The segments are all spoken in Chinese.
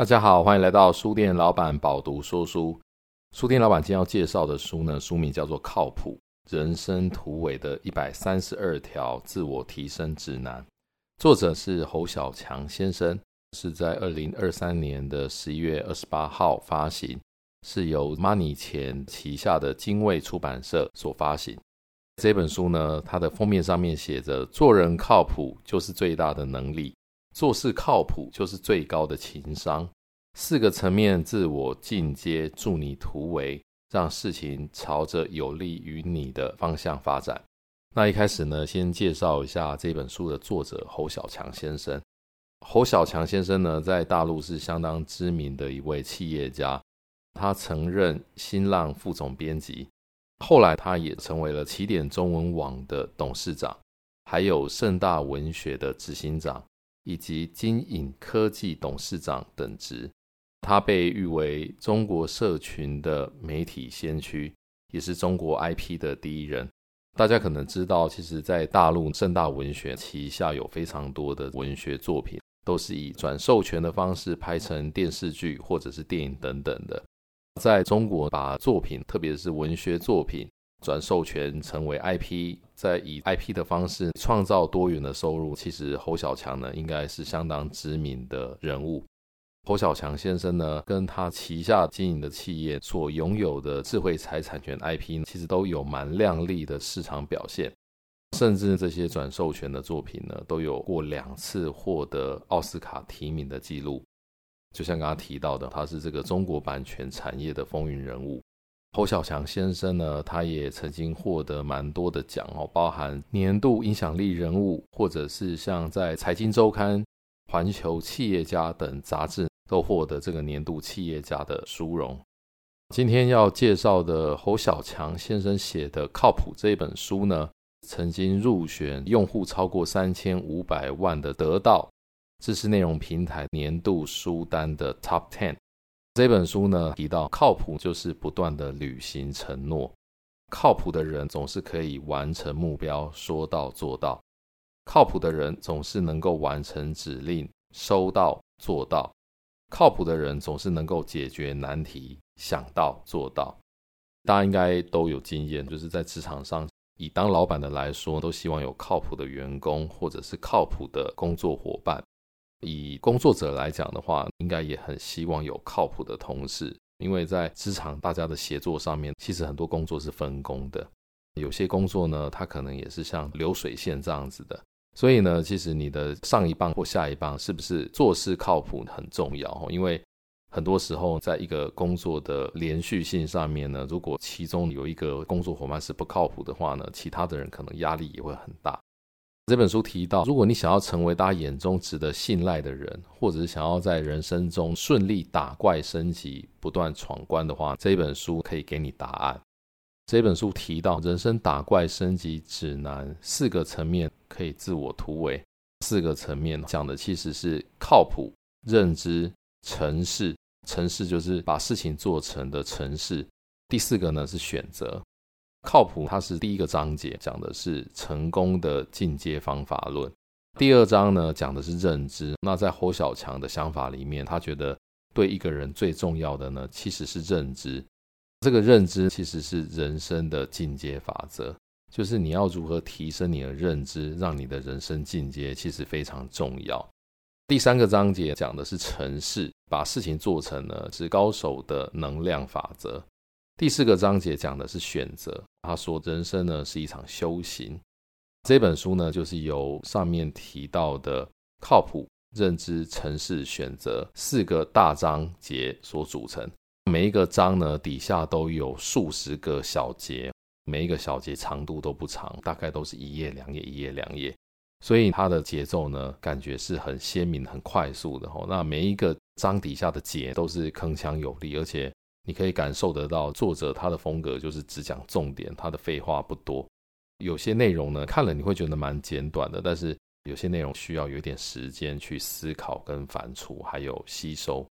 大家好，欢迎来到书店老板饱读说书。书店老板今天要介绍的书呢，书名叫做《靠谱人生突围的一百三十二条自我提升指南》，作者是侯小强先生，是在二零二三年的十一月二十八号发行，是由 Money 钱旗下的精卫出版社所发行。这本书呢，它的封面上面写着：“做人靠谱就是最大的能力。”做事靠谱就是最高的情商，四个层面自我进阶，助你突围，让事情朝着有利于你的方向发展。那一开始呢，先介绍一下这本书的作者侯小强先生。侯小强先生呢，在大陆是相当知名的一位企业家，他曾任新浪副总编辑，后来他也成为了起点中文网的董事长，还有盛大文学的执行长。以及金影科技董事长等职，他被誉为中国社群的媒体先驱，也是中国 IP 的第一人。大家可能知道，其实，在大陆盛大文学旗下有非常多的文学作品，都是以转授权的方式拍成电视剧或者是电影等等的。在中国，把作品，特别是文学作品，转授权成为 IP，在以 IP 的方式创造多元的收入。其实侯小强呢，应该是相当知名的人物。侯小强先生呢，跟他旗下经营的企业所拥有的智慧财产权 IP，其实都有蛮亮丽的市场表现。甚至这些转授权的作品呢，都有过两次获得奥斯卡提名的记录。就像刚刚提到的，他是这个中国版权产业的风云人物。侯小强先生呢，他也曾经获得蛮多的奖哦，包含年度影响力人物，或者是像在《财经周刊》、《环球企业家》等杂志都获得这个年度企业家的殊荣。今天要介绍的侯小强先生写的《靠谱》这本书呢，曾经入选用户超过三千五百万的得到知识内容平台年度书单的 Top Ten。这本书呢，提到靠谱就是不断的履行承诺，靠谱的人总是可以完成目标，说到做到；靠谱的人总是能够完成指令，收到做到；靠谱的人总是能够解决难题，想到做到。大家应该都有经验，就是在职场上，以当老板的来说，都希望有靠谱的员工，或者是靠谱的工作伙伴。以工作者来讲的话，应该也很希望有靠谱的同事，因为在职场大家的协作上面，其实很多工作是分工的，有些工作呢，它可能也是像流水线这样子的，所以呢，其实你的上一棒或下一棒是不是做事靠谱很重要，因为很多时候在一个工作的连续性上面呢，如果其中有一个工作伙伴是不靠谱的话呢，其他的人可能压力也会很大。这本书提到，如果你想要成为大家眼中值得信赖的人，或者是想要在人生中顺利打怪升级、不断闯关的话，这本书可以给你答案。这本书提到人生打怪升级指南四个层面可以自我突围，四个层面讲的其实是靠谱、认知、诚实，诚实就是把事情做成的诚实。第四个呢是选择。靠谱，它是第一个章节，讲的是成功的进阶方法论。第二章呢，讲的是认知。那在侯小强的想法里面，他觉得对一个人最重要的呢，其实是认知。这个认知其实是人生的进阶法则，就是你要如何提升你的认知，让你的人生进阶，其实非常重要。第三个章节讲的是城市，把事情做成呢，是高手的能量法则。第四个章节讲的是选择。他说：“人生呢是一场修行。这本书呢，就是由上面提到的靠谱、认知、城市、选择四个大章节所组成。每一个章呢，底下都有数十个小节，每一个小节长度都不长，大概都是一页两页，一页两页。所以它的节奏呢，感觉是很鲜明、很快速的。吼那每一个章底下的节都是铿锵有力，而且。”你可以感受得到，作者他的风格就是只讲重点，他的废话不多。有些内容呢，看了你会觉得蛮简短的，但是有些内容需要有点时间去思考、跟反刍，还有吸收。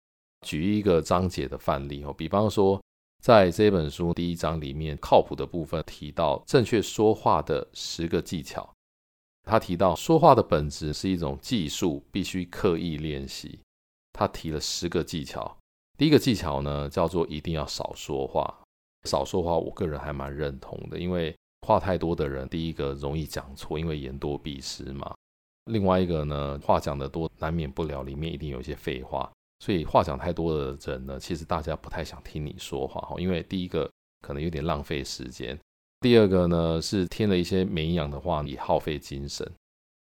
举一个章节的范例哦，比方说，在这本书第一章里面，靠谱的部分提到正确说话的十个技巧。他提到说话的本质是一种技术，必须刻意练习。他提了十个技巧。第一个技巧呢，叫做一定要少说话。少说话，我个人还蛮认同的，因为话太多的人，第一个容易讲错，因为言多必失嘛。另外一个呢，话讲得多，难免不了里面一定有一些废话，所以话讲太多的人呢，其实大家不太想听你说话哈，因为第一个可能有点浪费时间，第二个呢是添了一些没营养的话，也耗费精神。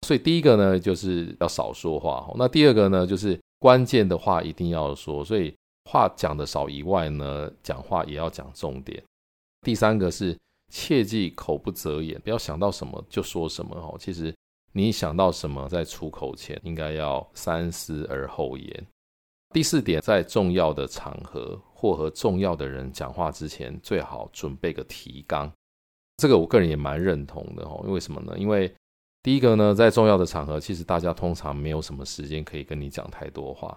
所以第一个呢就是要少说话，那第二个呢就是关键的话一定要说，所以。话讲的少以外呢，讲话也要讲重点。第三个是切记口不择言，不要想到什么就说什么哦。其实你想到什么，在出口前应该要三思而后言。第四点，在重要的场合或和重要的人讲话之前，最好准备个提纲。这个我个人也蛮认同的哦。因为什么呢？因为第一个呢，在重要的场合，其实大家通常没有什么时间可以跟你讲太多话。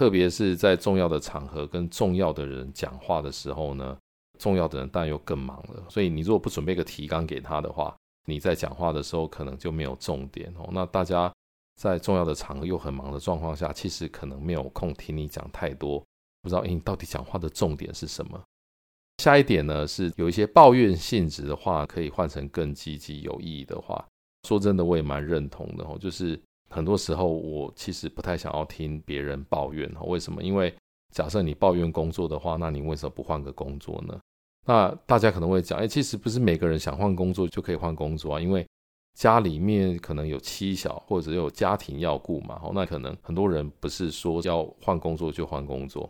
特别是在重要的场合跟重要的人讲话的时候呢，重要的人当然又更忙了。所以你如果不准备个提纲给他的话，你在讲话的时候可能就没有重点哦。那大家在重要的场合又很忙的状况下，其实可能没有空听你讲太多，不知道你到底讲话的重点是什么。下一点呢，是有一些抱怨性质的话，可以换成更积极有意义的话。说真的，我也蛮认同的哦，就是。很多时候，我其实不太想要听别人抱怨。为什么？因为假设你抱怨工作的话，那你为什么不换个工作呢？那大家可能会讲，哎，其实不是每个人想换工作就可以换工作啊，因为家里面可能有妻小或者有家庭要顾嘛。哦那可能很多人不是说要换工作就换工作。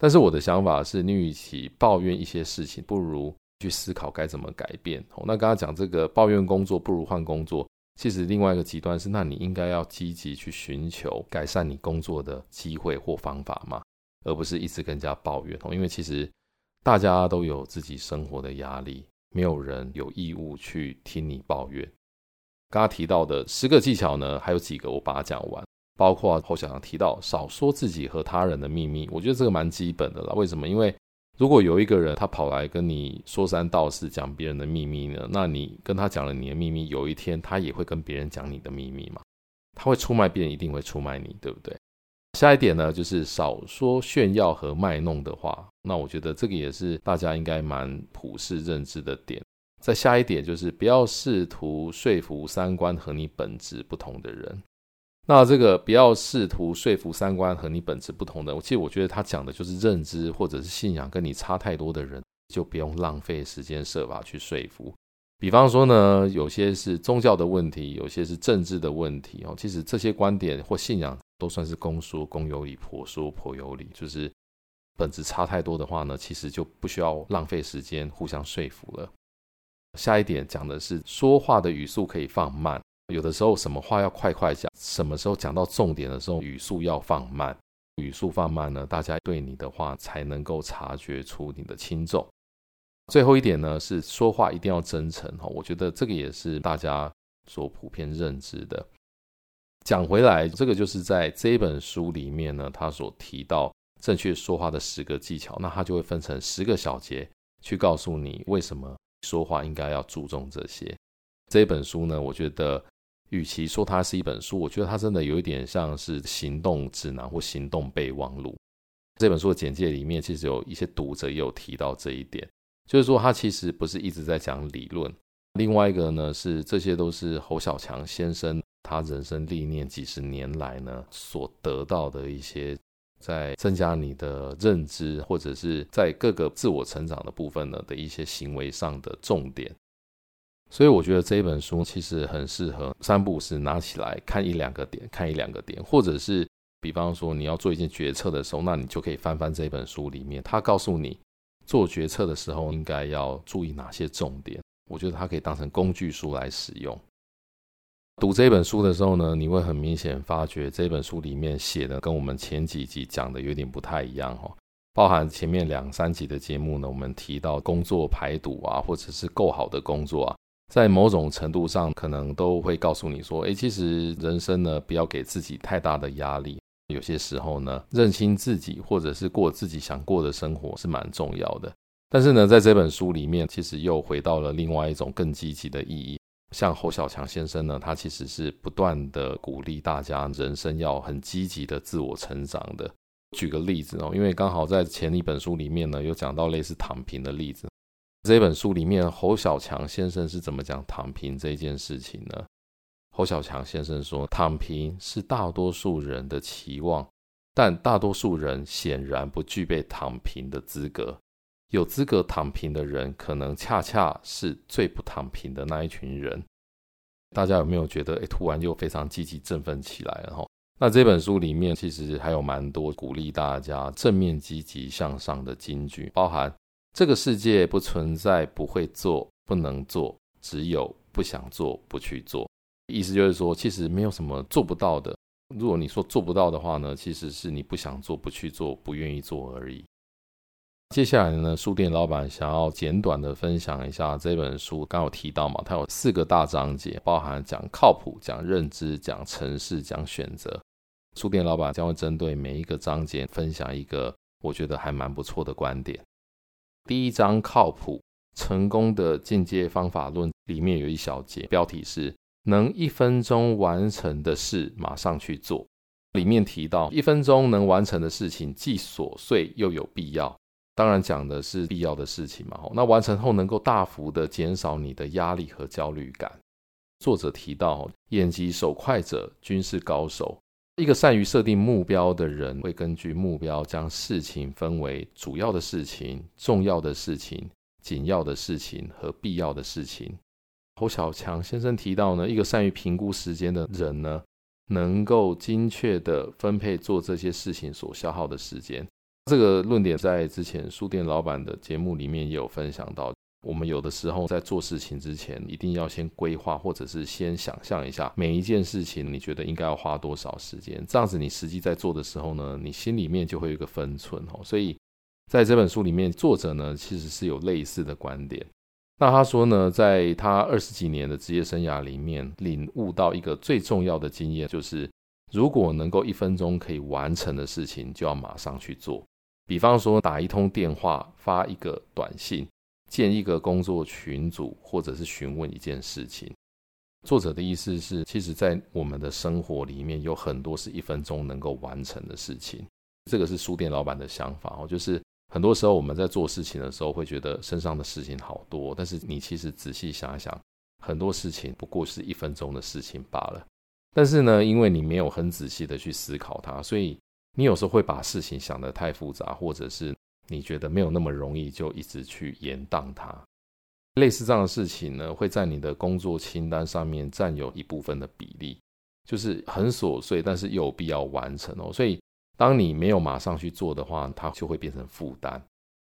但是我的想法是，你与其抱怨一些事情，不如去思考该怎么改变。哦那刚刚讲这个抱怨工作不如换工作。其实另外一个极端是，那你应该要积极去寻求改善你工作的机会或方法嘛，而不是一直跟人家抱怨哦。因为其实大家都有自己生活的压力，没有人有义务去听你抱怨。刚刚提到的十个技巧呢，还有几个我把它讲完，包括侯小强提到少说自己和他人的秘密，我觉得这个蛮基本的啦。为什么？因为如果有一个人他跑来跟你说三道四讲别人的秘密呢，那你跟他讲了你的秘密，有一天他也会跟别人讲你的秘密嘛？他会出卖别人，一定会出卖你，对不对？下一点呢，就是少说炫耀和卖弄的话。那我觉得这个也是大家应该蛮普世认知的点。再下一点就是不要试图说服三观和你本质不同的人。那这个不要试图说服三观和你本质不同的，其实我觉得他讲的就是认知或者是信仰跟你差太多的人，就不用浪费时间设法去说服。比方说呢，有些是宗教的问题，有些是政治的问题哦。其实这些观点或信仰都算是公说公有理，婆说婆有理。就是本质差太多的话呢，其实就不需要浪费时间互相说服了。下一点讲的是说话的语速可以放慢。有的时候什么话要快快讲，什么时候讲到重点的时候语速要放慢，语速放慢呢，大家对你的话才能够察觉出你的轻重。最后一点呢，是说话一定要真诚哈，我觉得这个也是大家所普遍认知的。讲回来，这个就是在这一本书里面呢，他所提到正确说话的十个技巧，那他就会分成十个小节去告诉你为什么说话应该要注重这些。这本书呢，我觉得。与其说它是一本书，我觉得它真的有一点像是行动指南或行动备忘录。这本书的简介里面，其实有一些读者也有提到这一点，就是说他其实不是一直在讲理论。另外一个呢，是这些都是侯小强先生他人生历练几十年来呢所得到的一些，在增加你的认知或者是在各个自我成长的部分呢的一些行为上的重点。所以我觉得这一本书其实很适合三不五时拿起来看一两个点，看一两个点，或者是比方说你要做一件决策的时候，那你就可以翻翻这本书里面，它告诉你做决策的时候应该要注意哪些重点。我觉得它可以当成工具书来使用。读这本书的时候呢，你会很明显发觉这本书里面写的跟我们前几集讲的有点不太一样哈。包含前面两三集的节目呢，我们提到工作排毒啊，或者是够好的工作啊。在某种程度上，可能都会告诉你说：“诶，其实人生呢，不要给自己太大的压力。有些时候呢，认清自己，或者是过自己想过的生活，是蛮重要的。但是呢，在这本书里面，其实又回到了另外一种更积极的意义。像侯小强先生呢，他其实是不断的鼓励大家，人生要很积极的自我成长的。举个例子哦，因为刚好在前一本书里面呢，有讲到类似躺平的例子。这本书里面，侯小强先生是怎么讲躺平这件事情呢？侯小强先生说，躺平是大多数人的期望，但大多数人显然不具备躺平的资格。有资格躺平的人，可能恰恰是最不躺平的那一群人。大家有没有觉得，哎，突然又非常积极振奋起来了？哈，那这本书里面其实还有蛮多鼓励大家正面积极向上的金句，包含这个世界不存在不会做、不能做，只有不想做、不去做。意思就是说，其实没有什么做不到的。如果你说做不到的话呢，其实是你不想做、不去做、不愿意做而已。接下来呢，书店老板想要简短的分享一下这本书。刚有提到嘛，它有四个大章节，包含讲靠谱、讲认知、讲城市、讲选择。书店老板将会针对每一个章节分享一个我觉得还蛮不错的观点。第一章靠谱，成功的进阶方法论里面有一小节，标题是“能一分钟完成的事，马上去做”。里面提到，一分钟能完成的事情既琐碎又有必要。当然讲的是必要的事情嘛，那完成后能够大幅的减少你的压力和焦虑感。作者提到，眼疾手快者均是高手。一个善于设定目标的人，会根据目标将事情分为主要的事情、重要的事情、紧要的事情和必要的事情。侯小强先生提到呢，一个善于评估时间的人呢，能够精确地分配做这些事情所消耗的时间。这个论点在之前书店老板的节目里面也有分享到。我们有的时候在做事情之前，一定要先规划，或者是先想象一下每一件事情，你觉得应该要花多少时间。这样子，你实际在做的时候呢，你心里面就会有一个分寸哦。所以，在这本书里面，作者呢其实是有类似的观点。那他说呢，在他二十几年的职业生涯里面，领悟到一个最重要的经验，就是如果能够一分钟可以完成的事情，就要马上去做。比方说，打一通电话、发一个短信、建一个工作群组，或者是询问一件事情。作者的意思是，其实，在我们的生活里面，有很多是一分钟能够完成的事情。这个是书店老板的想法哦，就是很多时候我们在做事情的时候，会觉得身上的事情好多，但是你其实仔细想一想，很多事情不过是一分钟的事情罢了。但是呢，因为你没有很仔细的去思考它，所以。你有时候会把事情想得太复杂，或者是你觉得没有那么容易，就一直去延宕它。类似这样的事情呢，会在你的工作清单上面占有一部分的比例，就是很琐碎，但是又有必要完成哦。所以，当你没有马上去做的话，它就会变成负担。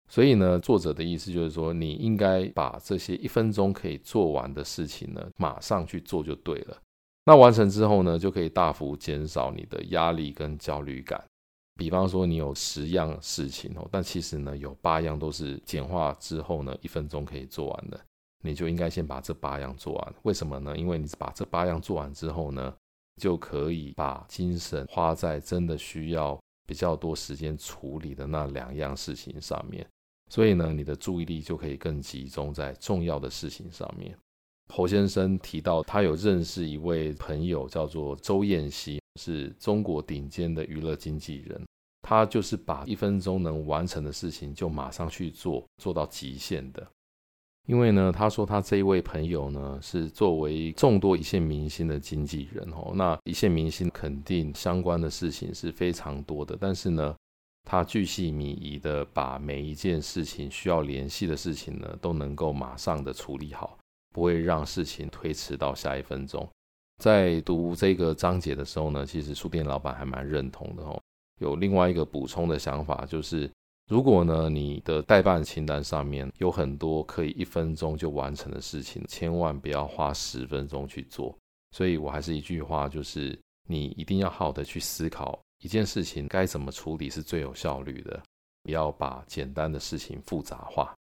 所以呢，作者的意思就是说，你应该把这些一分钟可以做完的事情呢，马上去做就对了。那完成之后呢，就可以大幅减少你的压力跟焦虑感。比方说，你有十样事情哦，但其实呢，有八样都是简化之后呢，一分钟可以做完的，你就应该先把这八样做完。为什么呢？因为你把这八样做完之后呢，就可以把精神花在真的需要比较多时间处理的那两样事情上面，所以呢，你的注意力就可以更集中在重要的事情上面。侯先生提到，他有认识一位朋友，叫做周彦希，是中国顶尖的娱乐经纪人。他就是把一分钟能完成的事情就马上去做，做到极限的。因为呢，他说他这一位朋友呢，是作为众多一线明星的经纪人哦。那一线明星肯定相关的事情是非常多的，但是呢，他巨细靡遗的把每一件事情需要联系的事情呢，都能够马上的处理好。不会让事情推迟到下一分钟。在读这个章节的时候呢，其实书店老板还蛮认同的哦。有另外一个补充的想法，就是如果呢你的待办清单上面有很多可以一分钟就完成的事情，千万不要花十分钟去做。所以我还是一句话，就是你一定要好好的去思考一件事情该怎么处理是最有效率的，不要把简单的事情复杂化。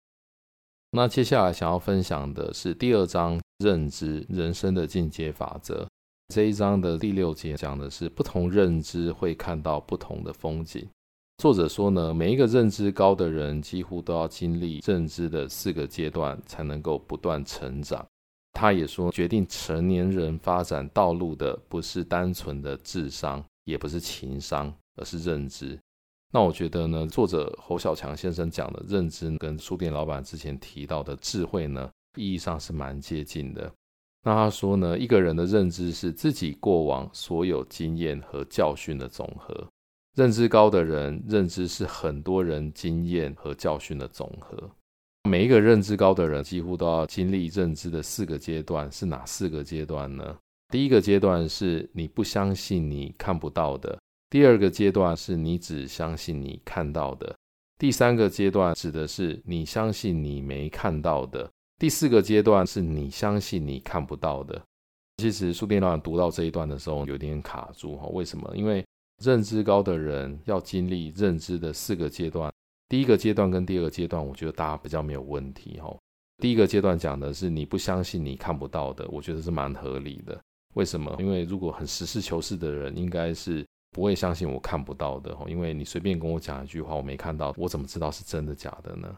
那接下来想要分享的是第二章认知人生的进阶法则。这一章的第六节讲的是不同认知会看到不同的风景。作者说呢，每一个认知高的人几乎都要经历认知的四个阶段，才能够不断成长。他也说，决定成年人发展道路的不是单纯的智商，也不是情商，而是认知。那我觉得呢，作者侯小强先生讲的认知跟书店老板之前提到的智慧呢，意义上是蛮接近的。那他说呢，一个人的认知是自己过往所有经验和教训的总和。认知高的人，认知是很多人经验和教训的总和。每一个认知高的人，几乎都要经历认知的四个阶段，是哪四个阶段呢？第一个阶段是你不相信你看不到的。第二个阶段是你只相信你看到的，第三个阶段指的是你相信你没看到的，第四个阶段是你相信你看不到的。其实书店老板读到这一段的时候有点卡住哈，为什么？因为认知高的人要经历认知的四个阶段，第一个阶段跟第二个阶段，我觉得大家比较没有问题哈。第一个阶段讲的是你不相信你看不到的，我觉得是蛮合理的。为什么？因为如果很实事求是的人，应该是。不会相信我看不到的，因为你随便跟我讲一句话，我没看到，我怎么知道是真的假的呢？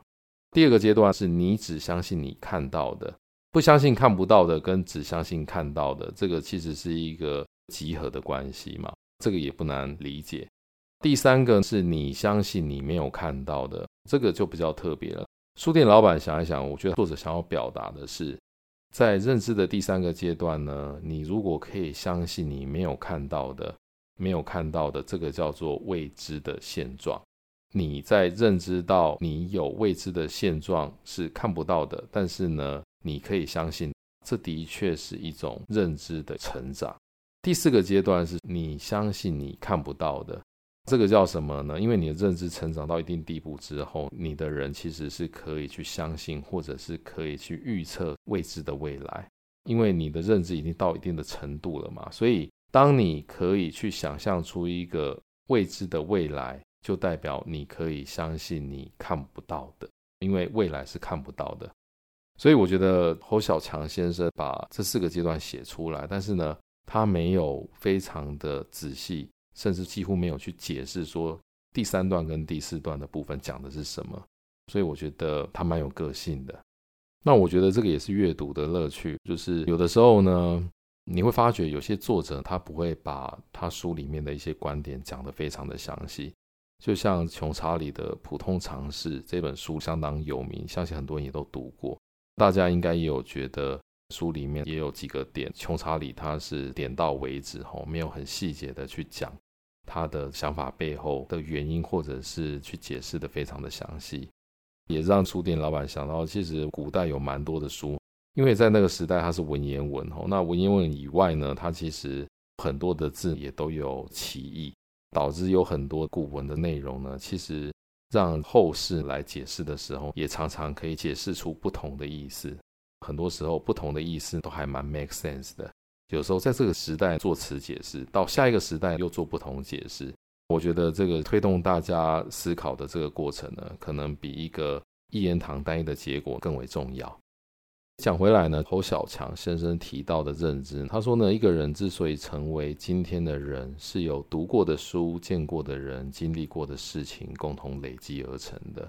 第二个阶段是你只相信你看到的，不相信看不到的，跟只相信看到的，这个其实是一个集合的关系嘛，这个也不难理解。第三个是你相信你没有看到的，这个就比较特别了。书店老板想一想，我觉得作者想要表达的是，在认知的第三个阶段呢，你如果可以相信你没有看到的。没有看到的，这个叫做未知的现状。你在认知到你有未知的现状是看不到的，但是呢，你可以相信，这的确是一种认知的成长。第四个阶段是你相信你看不到的，这个叫什么呢？因为你的认知成长到一定地步之后，你的人其实是可以去相信，或者是可以去预测未知的未来，因为你的认知已经到一定的程度了嘛，所以。当你可以去想象出一个未知的未来，就代表你可以相信你看不到的，因为未来是看不到的。所以我觉得侯小强先生把这四个阶段写出来，但是呢，他没有非常的仔细，甚至几乎没有去解释说第三段跟第四段的部分讲的是什么。所以我觉得他蛮有个性的。那我觉得这个也是阅读的乐趣，就是有的时候呢。你会发觉有些作者他不会把他书里面的一些观点讲得非常的详细，就像穷查理的《普通常识》这本书相当有名，相信很多人也都读过。大家应该也有觉得书里面也有几个点，穷查理他是点到为止，吼，没有很细节的去讲他的想法背后的原因，或者是去解释的非常的详细，也让书店老板想到，其实古代有蛮多的书。因为在那个时代，它是文言文哦。那文言文以外呢，它其实很多的字也都有歧义，导致有很多古文的内容呢，其实让后世来解释的时候，也常常可以解释出不同的意思。很多时候，不同的意思都还蛮 make sense 的。有时候在这个时代做词解释，到下一个时代又做不同解释。我觉得这个推动大家思考的这个过程呢，可能比一个一言堂单一的结果更为重要。讲回来呢，侯小强先生提到的认知，他说呢，一个人之所以成为今天的人，是由读过的书、见过的人、经历过的事情共同累积而成的。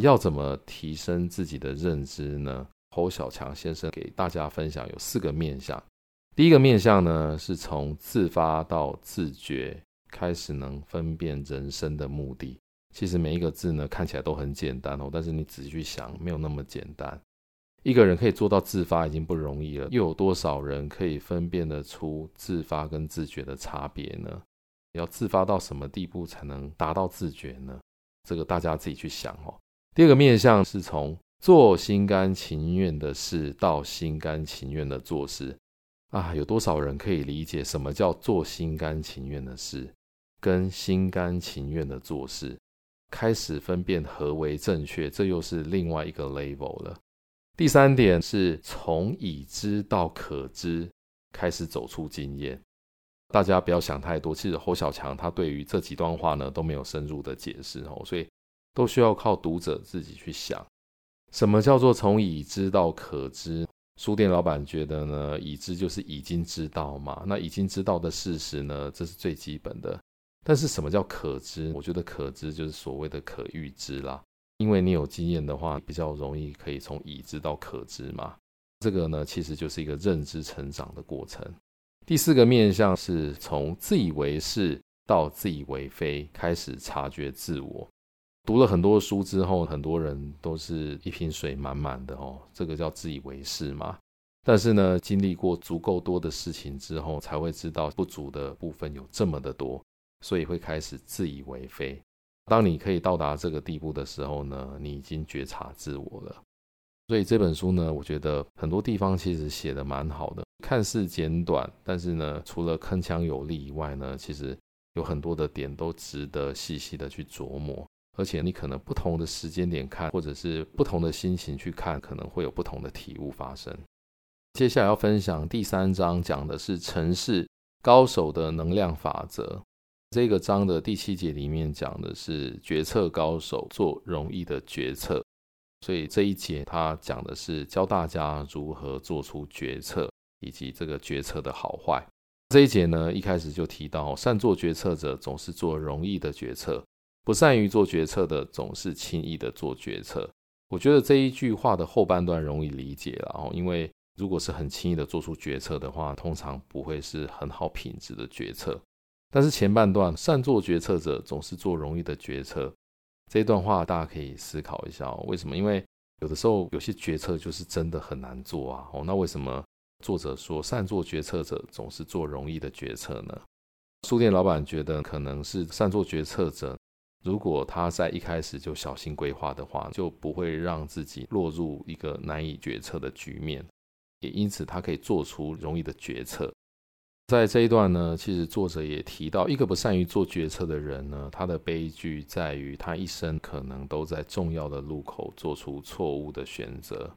要怎么提升自己的认知呢？侯小强先生给大家分享有四个面向。第一个面向呢，是从自发到自觉，开始能分辨人生的目的。其实每一个字呢，看起来都很简单哦，但是你仔细去想，没有那么简单。一个人可以做到自发已经不容易了，又有多少人可以分辨得出自发跟自觉的差别呢？要自发到什么地步才能达到自觉呢？这个大家自己去想哦。第二个面向是从做心甘情愿的事到心甘情愿的做事啊，有多少人可以理解什么叫做心甘情愿的事，跟心甘情愿的做事，开始分辨何为正确，这又是另外一个 level 了。第三点是从已知到可知，开始走出经验。大家不要想太多，其实侯小强他对于这几段话呢都没有深入的解释哦，所以都需要靠读者自己去想，什么叫做从已知到可知？书店老板觉得呢，已知就是已经知道嘛，那已经知道的事实呢，这是最基本的。但是什么叫可知？我觉得可知就是所谓的可预知啦。因为你有经验的话，比较容易可以从已知到可知嘛。这个呢，其实就是一个认知成长的过程。第四个面向是从自以为是到自以为非，开始察觉自我。读了很多书之后，很多人都是一瓶水满满的哦，这个叫自以为是嘛。但是呢，经历过足够多的事情之后，才会知道不足的部分有这么的多，所以会开始自以为非。当你可以到达这个地步的时候呢，你已经觉察自我了。所以这本书呢，我觉得很多地方其实写的蛮好的，看似简短，但是呢，除了铿锵有力以外呢，其实有很多的点都值得细细的去琢磨。而且你可能不同的时间点看，或者是不同的心情去看，可能会有不同的体悟发生。接下来要分享第三章，讲的是城市高手的能量法则。这个章的第七节里面讲的是决策高手做容易的决策，所以这一节他讲的是教大家如何做出决策，以及这个决策的好坏。这一节呢，一开始就提到，善做决策者总是做容易的决策。不善于做决策的，总是轻易的做决策。我觉得这一句话的后半段容易理解了哦，因为如果是很轻易的做出决策的话，通常不会是很好品质的决策。但是前半段善做决策者总是做容易的决策，这一段话大家可以思考一下哦，为什么？因为有的时候有些决策就是真的很难做啊。哦，那为什么作者说善做决策者总是做容易的决策呢？书店老板觉得可能是善做决策者。如果他在一开始就小心规划的话，就不会让自己落入一个难以决策的局面，也因此他可以做出容易的决策。在这一段呢，其实作者也提到，一个不善于做决策的人呢，他的悲剧在于他一生可能都在重要的路口做出错误的选择。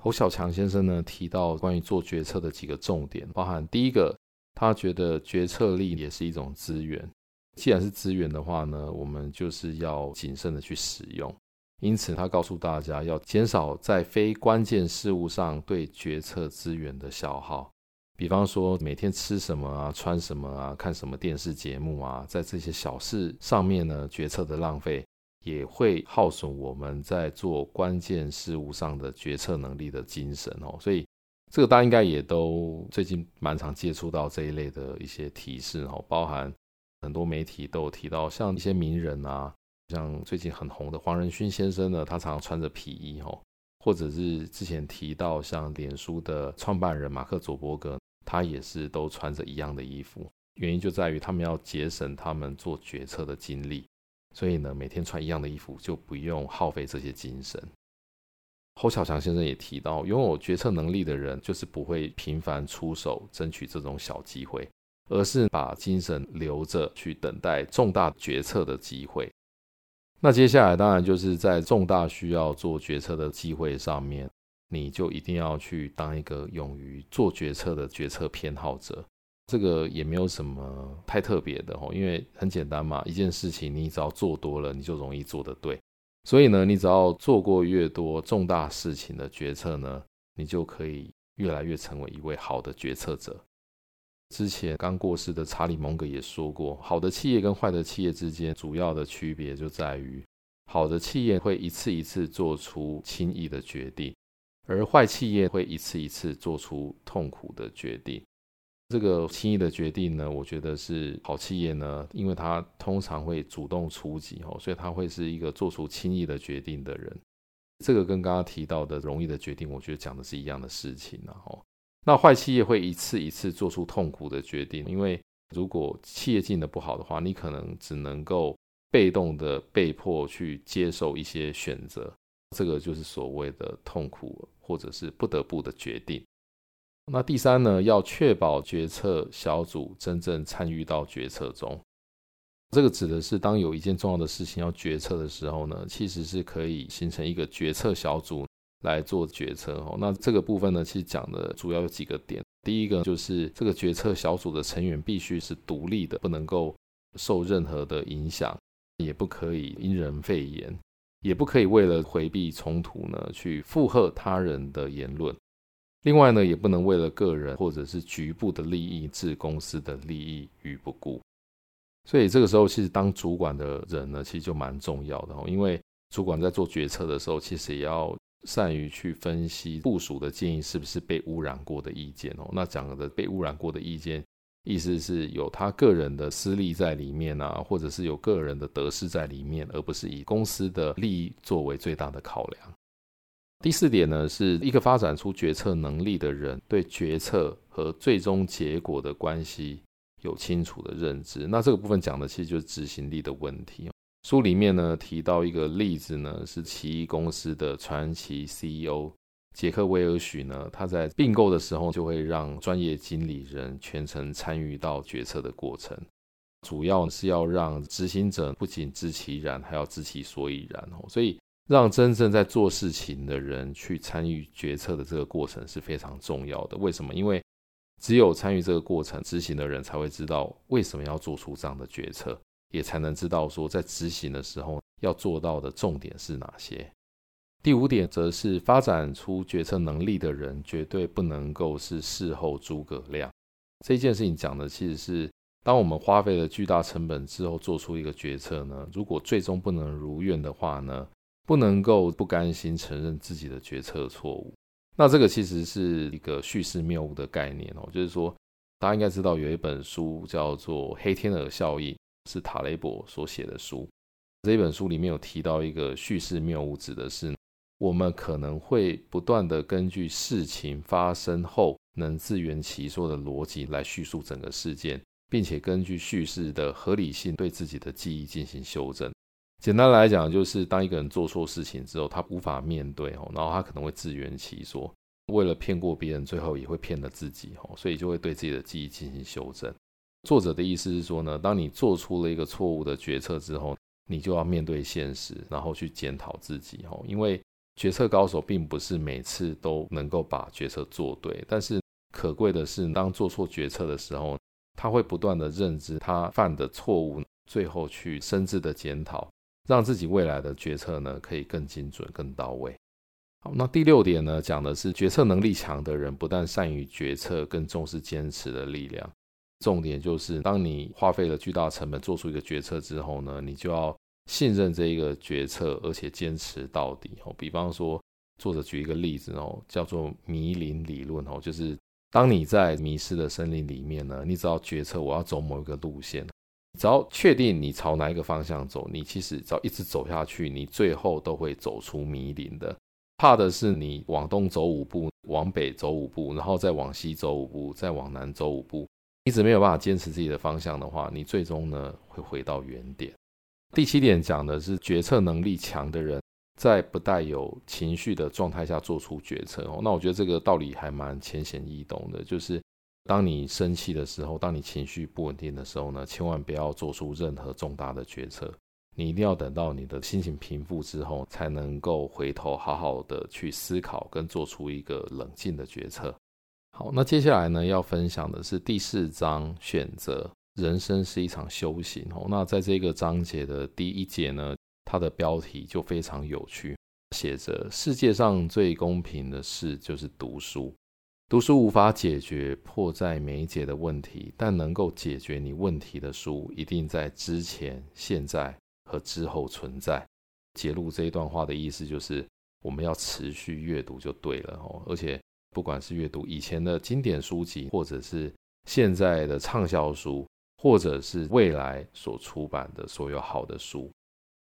侯小强先生呢，提到关于做决策的几个重点，包含第一个，他觉得决策力也是一种资源。既然是资源的话呢，我们就是要谨慎的去使用。因此，他告诉大家要减少在非关键事物上对决策资源的消耗。比方说，每天吃什么啊，穿什么啊，看什么电视节目啊，在这些小事上面呢，决策的浪费也会耗损我们在做关键事物上的决策能力的精神哦。所以，这个大家应该也都最近蛮常接触到这一类的一些提示哦，包含。很多媒体都有提到，像一些名人啊，像最近很红的黄仁勋先生呢，他常常穿着皮衣吼，或者是之前提到像脸书的创办人马克·佐伯格，他也是都穿着一样的衣服，原因就在于他们要节省他们做决策的精力，所以呢，每天穿一样的衣服就不用耗费这些精神。侯小强先生也提到，拥有决策能力的人，就是不会频繁出手争取这种小机会。而是把精神留着去等待重大决策的机会。那接下来当然就是在重大需要做决策的机会上面，你就一定要去当一个勇于做决策的决策偏好者。这个也没有什么太特别的哦，因为很简单嘛，一件事情你只要做多了，你就容易做得对。所以呢，你只要做过越多重大事情的决策呢，你就可以越来越成为一位好的决策者。之前刚过世的查理·蒙格也说过，好的企业跟坏的企业之间主要的区别就在于，好的企业会一次一次做出轻易的决定，而坏企业会一次一次做出痛苦的决定。这个轻易的决定呢，我觉得是好企业呢，因为他通常会主动出击哦，所以他会是一个做出轻易的决定的人。这个跟刚刚提到的容易的决定，我觉得讲的是一样的事情啊，哦。那坏企业会一次一次做出痛苦的决定，因为如果企业进的不好的话，你可能只能够被动的被迫去接受一些选择，这个就是所谓的痛苦或者是不得不的决定。那第三呢，要确保决策小组真正参与到决策中，这个指的是当有一件重要的事情要决策的时候呢，其实是可以形成一个决策小组。来做决策哦，那这个部分呢，其实讲的主要有几个点。第一个就是这个决策小组的成员必须是独立的，不能够受任何的影响，也不可以因人废言，也不可以为了回避冲突呢，去附和他人的言论。另外呢，也不能为了个人或者是局部的利益置公司的利益于不顾。所以这个时候，其实当主管的人呢，其实就蛮重要的哦，因为主管在做决策的时候，其实也要。善于去分析部署的建议是不是被污染过的意见哦？那讲的被污染过的意见，意思是有他个人的私利在里面啊，或者是有个人的得失在里面，而不是以公司的利益作为最大的考量。第四点呢，是一个发展出决策能力的人，对决策和最终结果的关系有清楚的认知。那这个部分讲的其实就是执行力的问题。书里面呢提到一个例子呢，是奇异公司的传奇 CEO 杰克威尔许呢，他在并购的时候就会让专业经理人全程参与到决策的过程，主要是要让执行者不仅知其然，还要知其所以然哦，所以。让真正在做事情的人去参与决策的这个过程是非常重要的。为什么？因为只有参与这个过程，执行的人才会知道为什么要做出这样的决策，也才能知道说在执行的时候要做到的重点是哪些。第五点则是发展出决策能力的人绝对不能够是事后诸葛亮。这件事情讲的其实是，当我们花费了巨大成本之后做出一个决策呢，如果最终不能如愿的话呢，不能够不甘心承认自己的决策错误，那这个其实是一个叙事谬误的概念哦，就是说大家应该知道有一本书叫做《黑天鹅效应》，是塔雷伯所写的书。这一本书里面有提到一个叙事谬误，指的是我们可能会不断地根据事情发生后能自圆其说的逻辑来叙述整个事件，并且根据叙事的合理性对自己的记忆进行修正。简单来讲，就是当一个人做错事情之后，他无法面对哦，然后他可能会自圆其说，为了骗过别人，最后也会骗了自己哦，所以就会对自己的记忆进行修正。作者的意思是说呢，当你做出了一个错误的决策之后，你就要面对现实，然后去检讨自己哦，因为决策高手并不是每次都能够把决策做对，但是可贵的是，当做错决策的时候，他会不断的认知他犯的错误，最后去深自的检讨。让自己未来的决策呢，可以更精准、更到位。好，那第六点呢，讲的是决策能力强的人，不但善于决策，更重视坚持的力量。重点就是，当你花费了巨大成本做出一个决策之后呢，你就要信任这一个决策，而且坚持到底。哦，比方说，作者举一个例子哦，叫做迷林理论哦，就是当你在迷失的森林里面呢，你只要决策我要走某一个路线。只要确定你朝哪一个方向走，你其实只要一直走下去，你最后都会走出迷林的。怕的是你往东走五步，往北走五步，然后再往西走五步，再往南走五步，一直没有办法坚持自己的方向的话，你最终呢会回到原点。第七点讲的是决策能力强的人，在不带有情绪的状态下做出决策。哦，那我觉得这个道理还蛮浅显易懂的，就是。当你生气的时候，当你情绪不稳定的时候呢，千万不要做出任何重大的决策。你一定要等到你的心情平复之后，才能够回头好好的去思考跟做出一个冷静的决策。好，那接下来呢，要分享的是第四章选择。人生是一场修行哦。那在这个章节的第一节呢，它的标题就非常有趣，写着世界上最公平的事就是读书。读书无法解决迫在眉睫的问题，但能够解决你问题的书，一定在之前、现在和之后存在。节录这一段话的意思就是，我们要持续阅读就对了哦。而且，不管是阅读以前的经典书籍，或者是现在的畅销书，或者是未来所出版的所有好的书，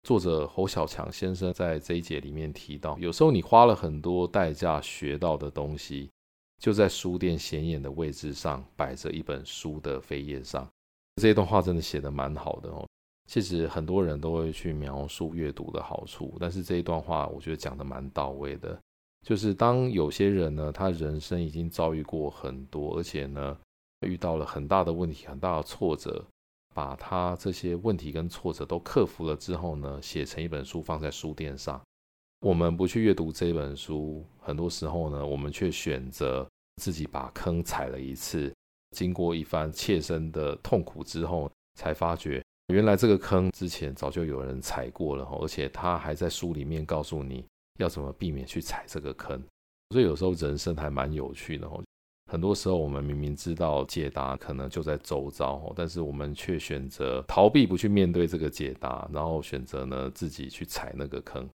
作者侯小强先生在这一节里面提到，有时候你花了很多代价学到的东西。就在书店显眼的位置上摆着一本书的扉页上，这一段话真的写得蛮好的哦。其实很多人都会去描述阅读的好处，但是这一段话我觉得讲得蛮到位的。就是当有些人呢，他人生已经遭遇过很多，而且呢遇到了很大的问题、很大的挫折，把他这些问题跟挫折都克服了之后呢，写成一本书放在书店上。我们不去阅读这本书，很多时候呢，我们却选择自己把坑踩了一次，经过一番切身的痛苦之后，才发觉原来这个坑之前早就有人踩过了，而且他还在书里面告诉你要怎么避免去踩这个坑。所以有时候人生还蛮有趣的，很多时候我们明明知道解答可能就在周遭，但是我们却选择逃避，不去面对这个解答，然后选择呢自己去踩那个坑。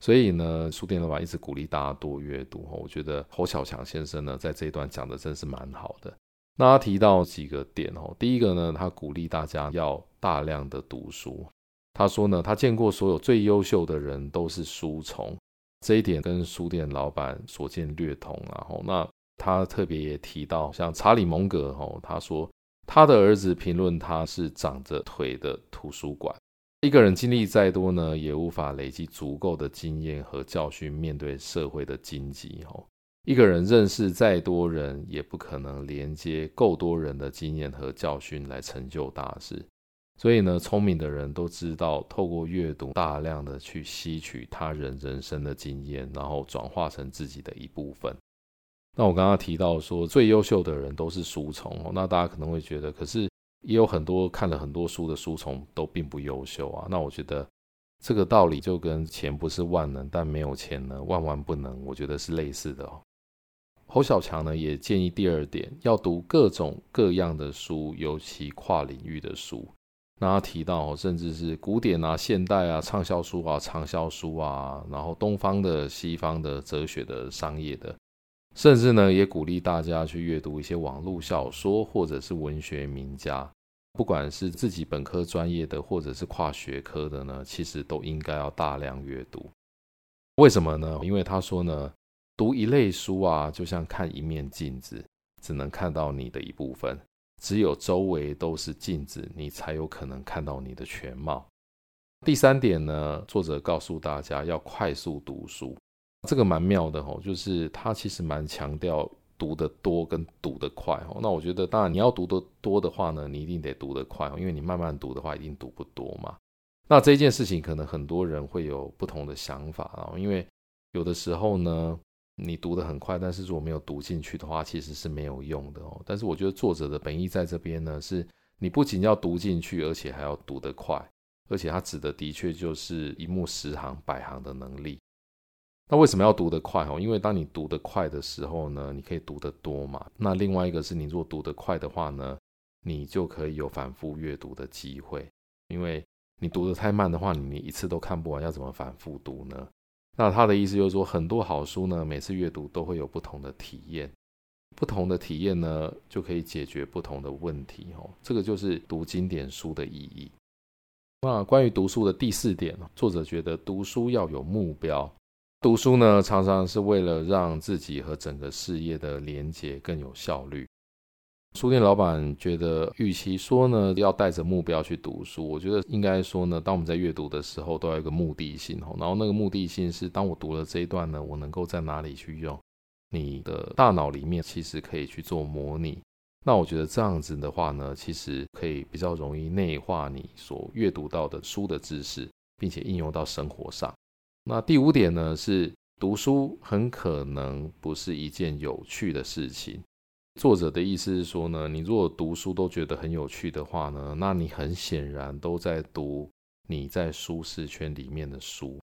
所以呢，书店老板一直鼓励大家多阅读。我觉得侯小强先生呢，在这一段讲的真是蛮好的。那他提到几个点哦，第一个呢，他鼓励大家要大量的读书。他说呢，他见过所有最优秀的人都是书虫，这一点跟书店老板所见略同。然后，那他特别也提到，像查理蒙格哦，他说他的儿子评论他是长着腿的图书馆。一个人经历再多呢，也无法累积足够的经验和教训面对社会的荆棘哦。一个人认识再多人，也不可能连接够多人的经验和教训来成就大事。所以呢，聪明的人都知道，透过阅读，大量的去吸取他人人生的经验，然后转化成自己的一部分。那我刚刚提到说，最优秀的人都是书虫哦。那大家可能会觉得，可是也有很多看了很多书的书虫都并不优秀啊。那我觉得这个道理就跟钱不是万能，但没有钱呢，万万不能。我觉得是类似的哦。侯小强呢也建议第二点，要读各种各样的书，尤其跨领域的书。那他提到，甚至是古典啊、现代啊、畅销书啊、畅销书啊，然后东方的、西方的、哲学的、商业的，甚至呢，也鼓励大家去阅读一些网络小说或者是文学名家，不管是自己本科专业的，或者是跨学科的呢，其实都应该要大量阅读。为什么呢？因为他说呢，读一类书啊，就像看一面镜子，只能看到你的一部分。只有周围都是镜子，你才有可能看到你的全貌。第三点呢，作者告诉大家要快速读书，这个蛮妙的哦，就是他其实蛮强调读得多跟读得快哦。那我觉得，当然你要读得多的话呢，你一定得读得快哦，因为你慢慢读的话，一定读不多嘛。那这件事情可能很多人会有不同的想法啊，因为有的时候呢。你读得很快，但是如果没有读进去的话，其实是没有用的哦。但是我觉得作者的本意在这边呢，是你不仅要读进去，而且还要读得快，而且他指的的确就是一目十行、百行的能力。那为什么要读得快哦？因为当你读得快的时候呢，你可以读得多嘛。那另外一个是你如果读得快的话呢，你就可以有反复阅读的机会。因为你读得太慢的话，你一次都看不完，要怎么反复读呢？那他的意思就是说，很多好书呢，每次阅读都会有不同的体验，不同的体验呢，就可以解决不同的问题哦。这个就是读经典书的意义。那关于读书的第四点，作者觉得读书要有目标，读书呢，常常是为了让自己和整个事业的连接更有效率。书店老板觉得，与其说呢要带着目标去读书，我觉得应该说呢，当我们在阅读的时候，都要有个目的性哦。然后那个目的性是，当我读了这一段呢，我能够在哪里去用？你的大脑里面其实可以去做模拟。那我觉得这样子的话呢，其实可以比较容易内化你所阅读到的书的知识，并且应用到生活上。那第五点呢，是读书很可能不是一件有趣的事情。作者的意思是说呢，你如果读书都觉得很有趣的话呢，那你很显然都在读你在舒适圈里面的书。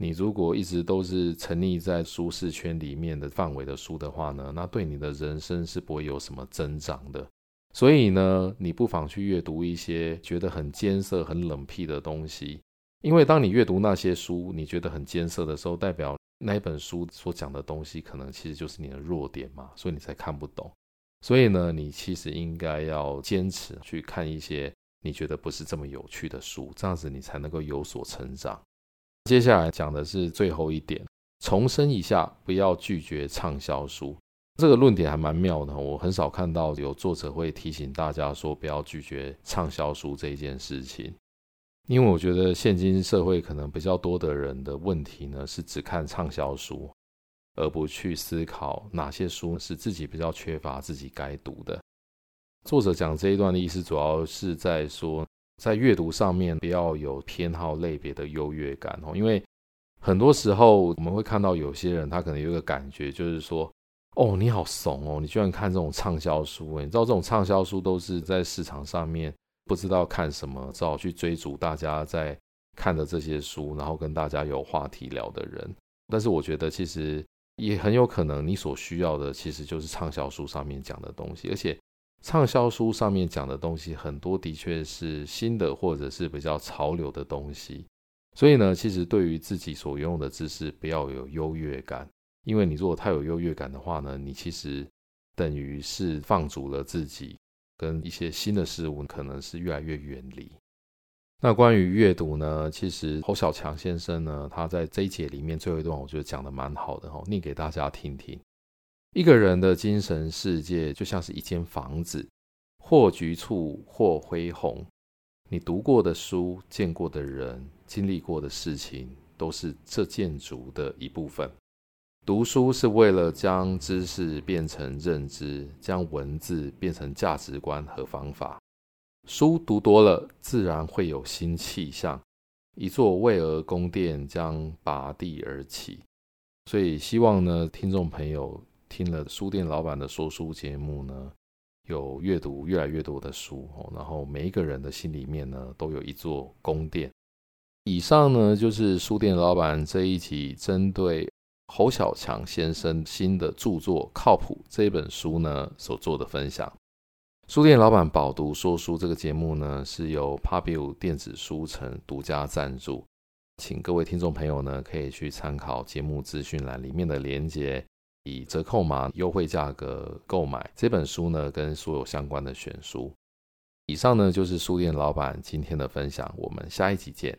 你如果一直都是沉溺在舒适圈里面的范围的书的话呢，那对你的人生是不会有什么增长的。所以呢，你不妨去阅读一些觉得很艰涩、很冷僻的东西，因为当你阅读那些书，你觉得很艰涩的时候，代表那本书所讲的东西可能其实就是你的弱点嘛，所以你才看不懂。所以呢，你其实应该要坚持去看一些你觉得不是这么有趣的书，这样子你才能够有所成长。接下来讲的是最后一点，重申一下，不要拒绝畅销书。这个论点还蛮妙的，我很少看到有作者会提醒大家说不要拒绝畅销书这一件事情，因为我觉得现今社会可能比较多的人的问题呢，是只看畅销书。而不去思考哪些书是自己比较缺乏、自己该读的。作者讲这一段的意思，主要是在说，在阅读上面不要有偏好类别的优越感哦。因为很多时候我们会看到有些人，他可能有一个感觉，就是说，哦，你好怂哦，你居然看这种畅销书。你知道这种畅销书都是在市场上面不知道看什么，只好去追逐大家在看的这些书，然后跟大家有话题聊的人。但是我觉得其实。也很有可能，你所需要的其实就是畅销书上面讲的东西，而且畅销书上面讲的东西很多的确是新的或者是比较潮流的东西。所以呢，其实对于自己所拥有的知识，不要有优越感，因为你如果太有优越感的话呢，你其实等于是放逐了自己，跟一些新的事物可能是越来越远离。那关于阅读呢，其实侯小强先生呢，他在这一节里面最后一段，我觉得讲的蛮好的哈，念给大家听听。一个人的精神世界就像是一间房子，或局促，或恢宏。你读过的书、见过的人、经历过的事情，都是这建筑的一部分。读书是为了将知识变成认知，将文字变成价值观和方法。书读多了，自然会有新气象，一座巍峨宫殿将拔地而起。所以，希望呢，听众朋友听了书店老板的说书节目呢。有阅读越来越多的书，然后每一个人的心里面呢，都有一座宫殿。以上呢，就是书店老板这一集针对侯小强先生新的著作《靠谱》这本书呢所做的分享。书店老板饱读说书这个节目呢，是由 Pubu 电子书城独家赞助，请各位听众朋友呢，可以去参考节目资讯栏里面的连结。以折扣码优惠价格购买这本书呢，跟所有相关的选书。以上呢，就是书店老板今天的分享，我们下一集见。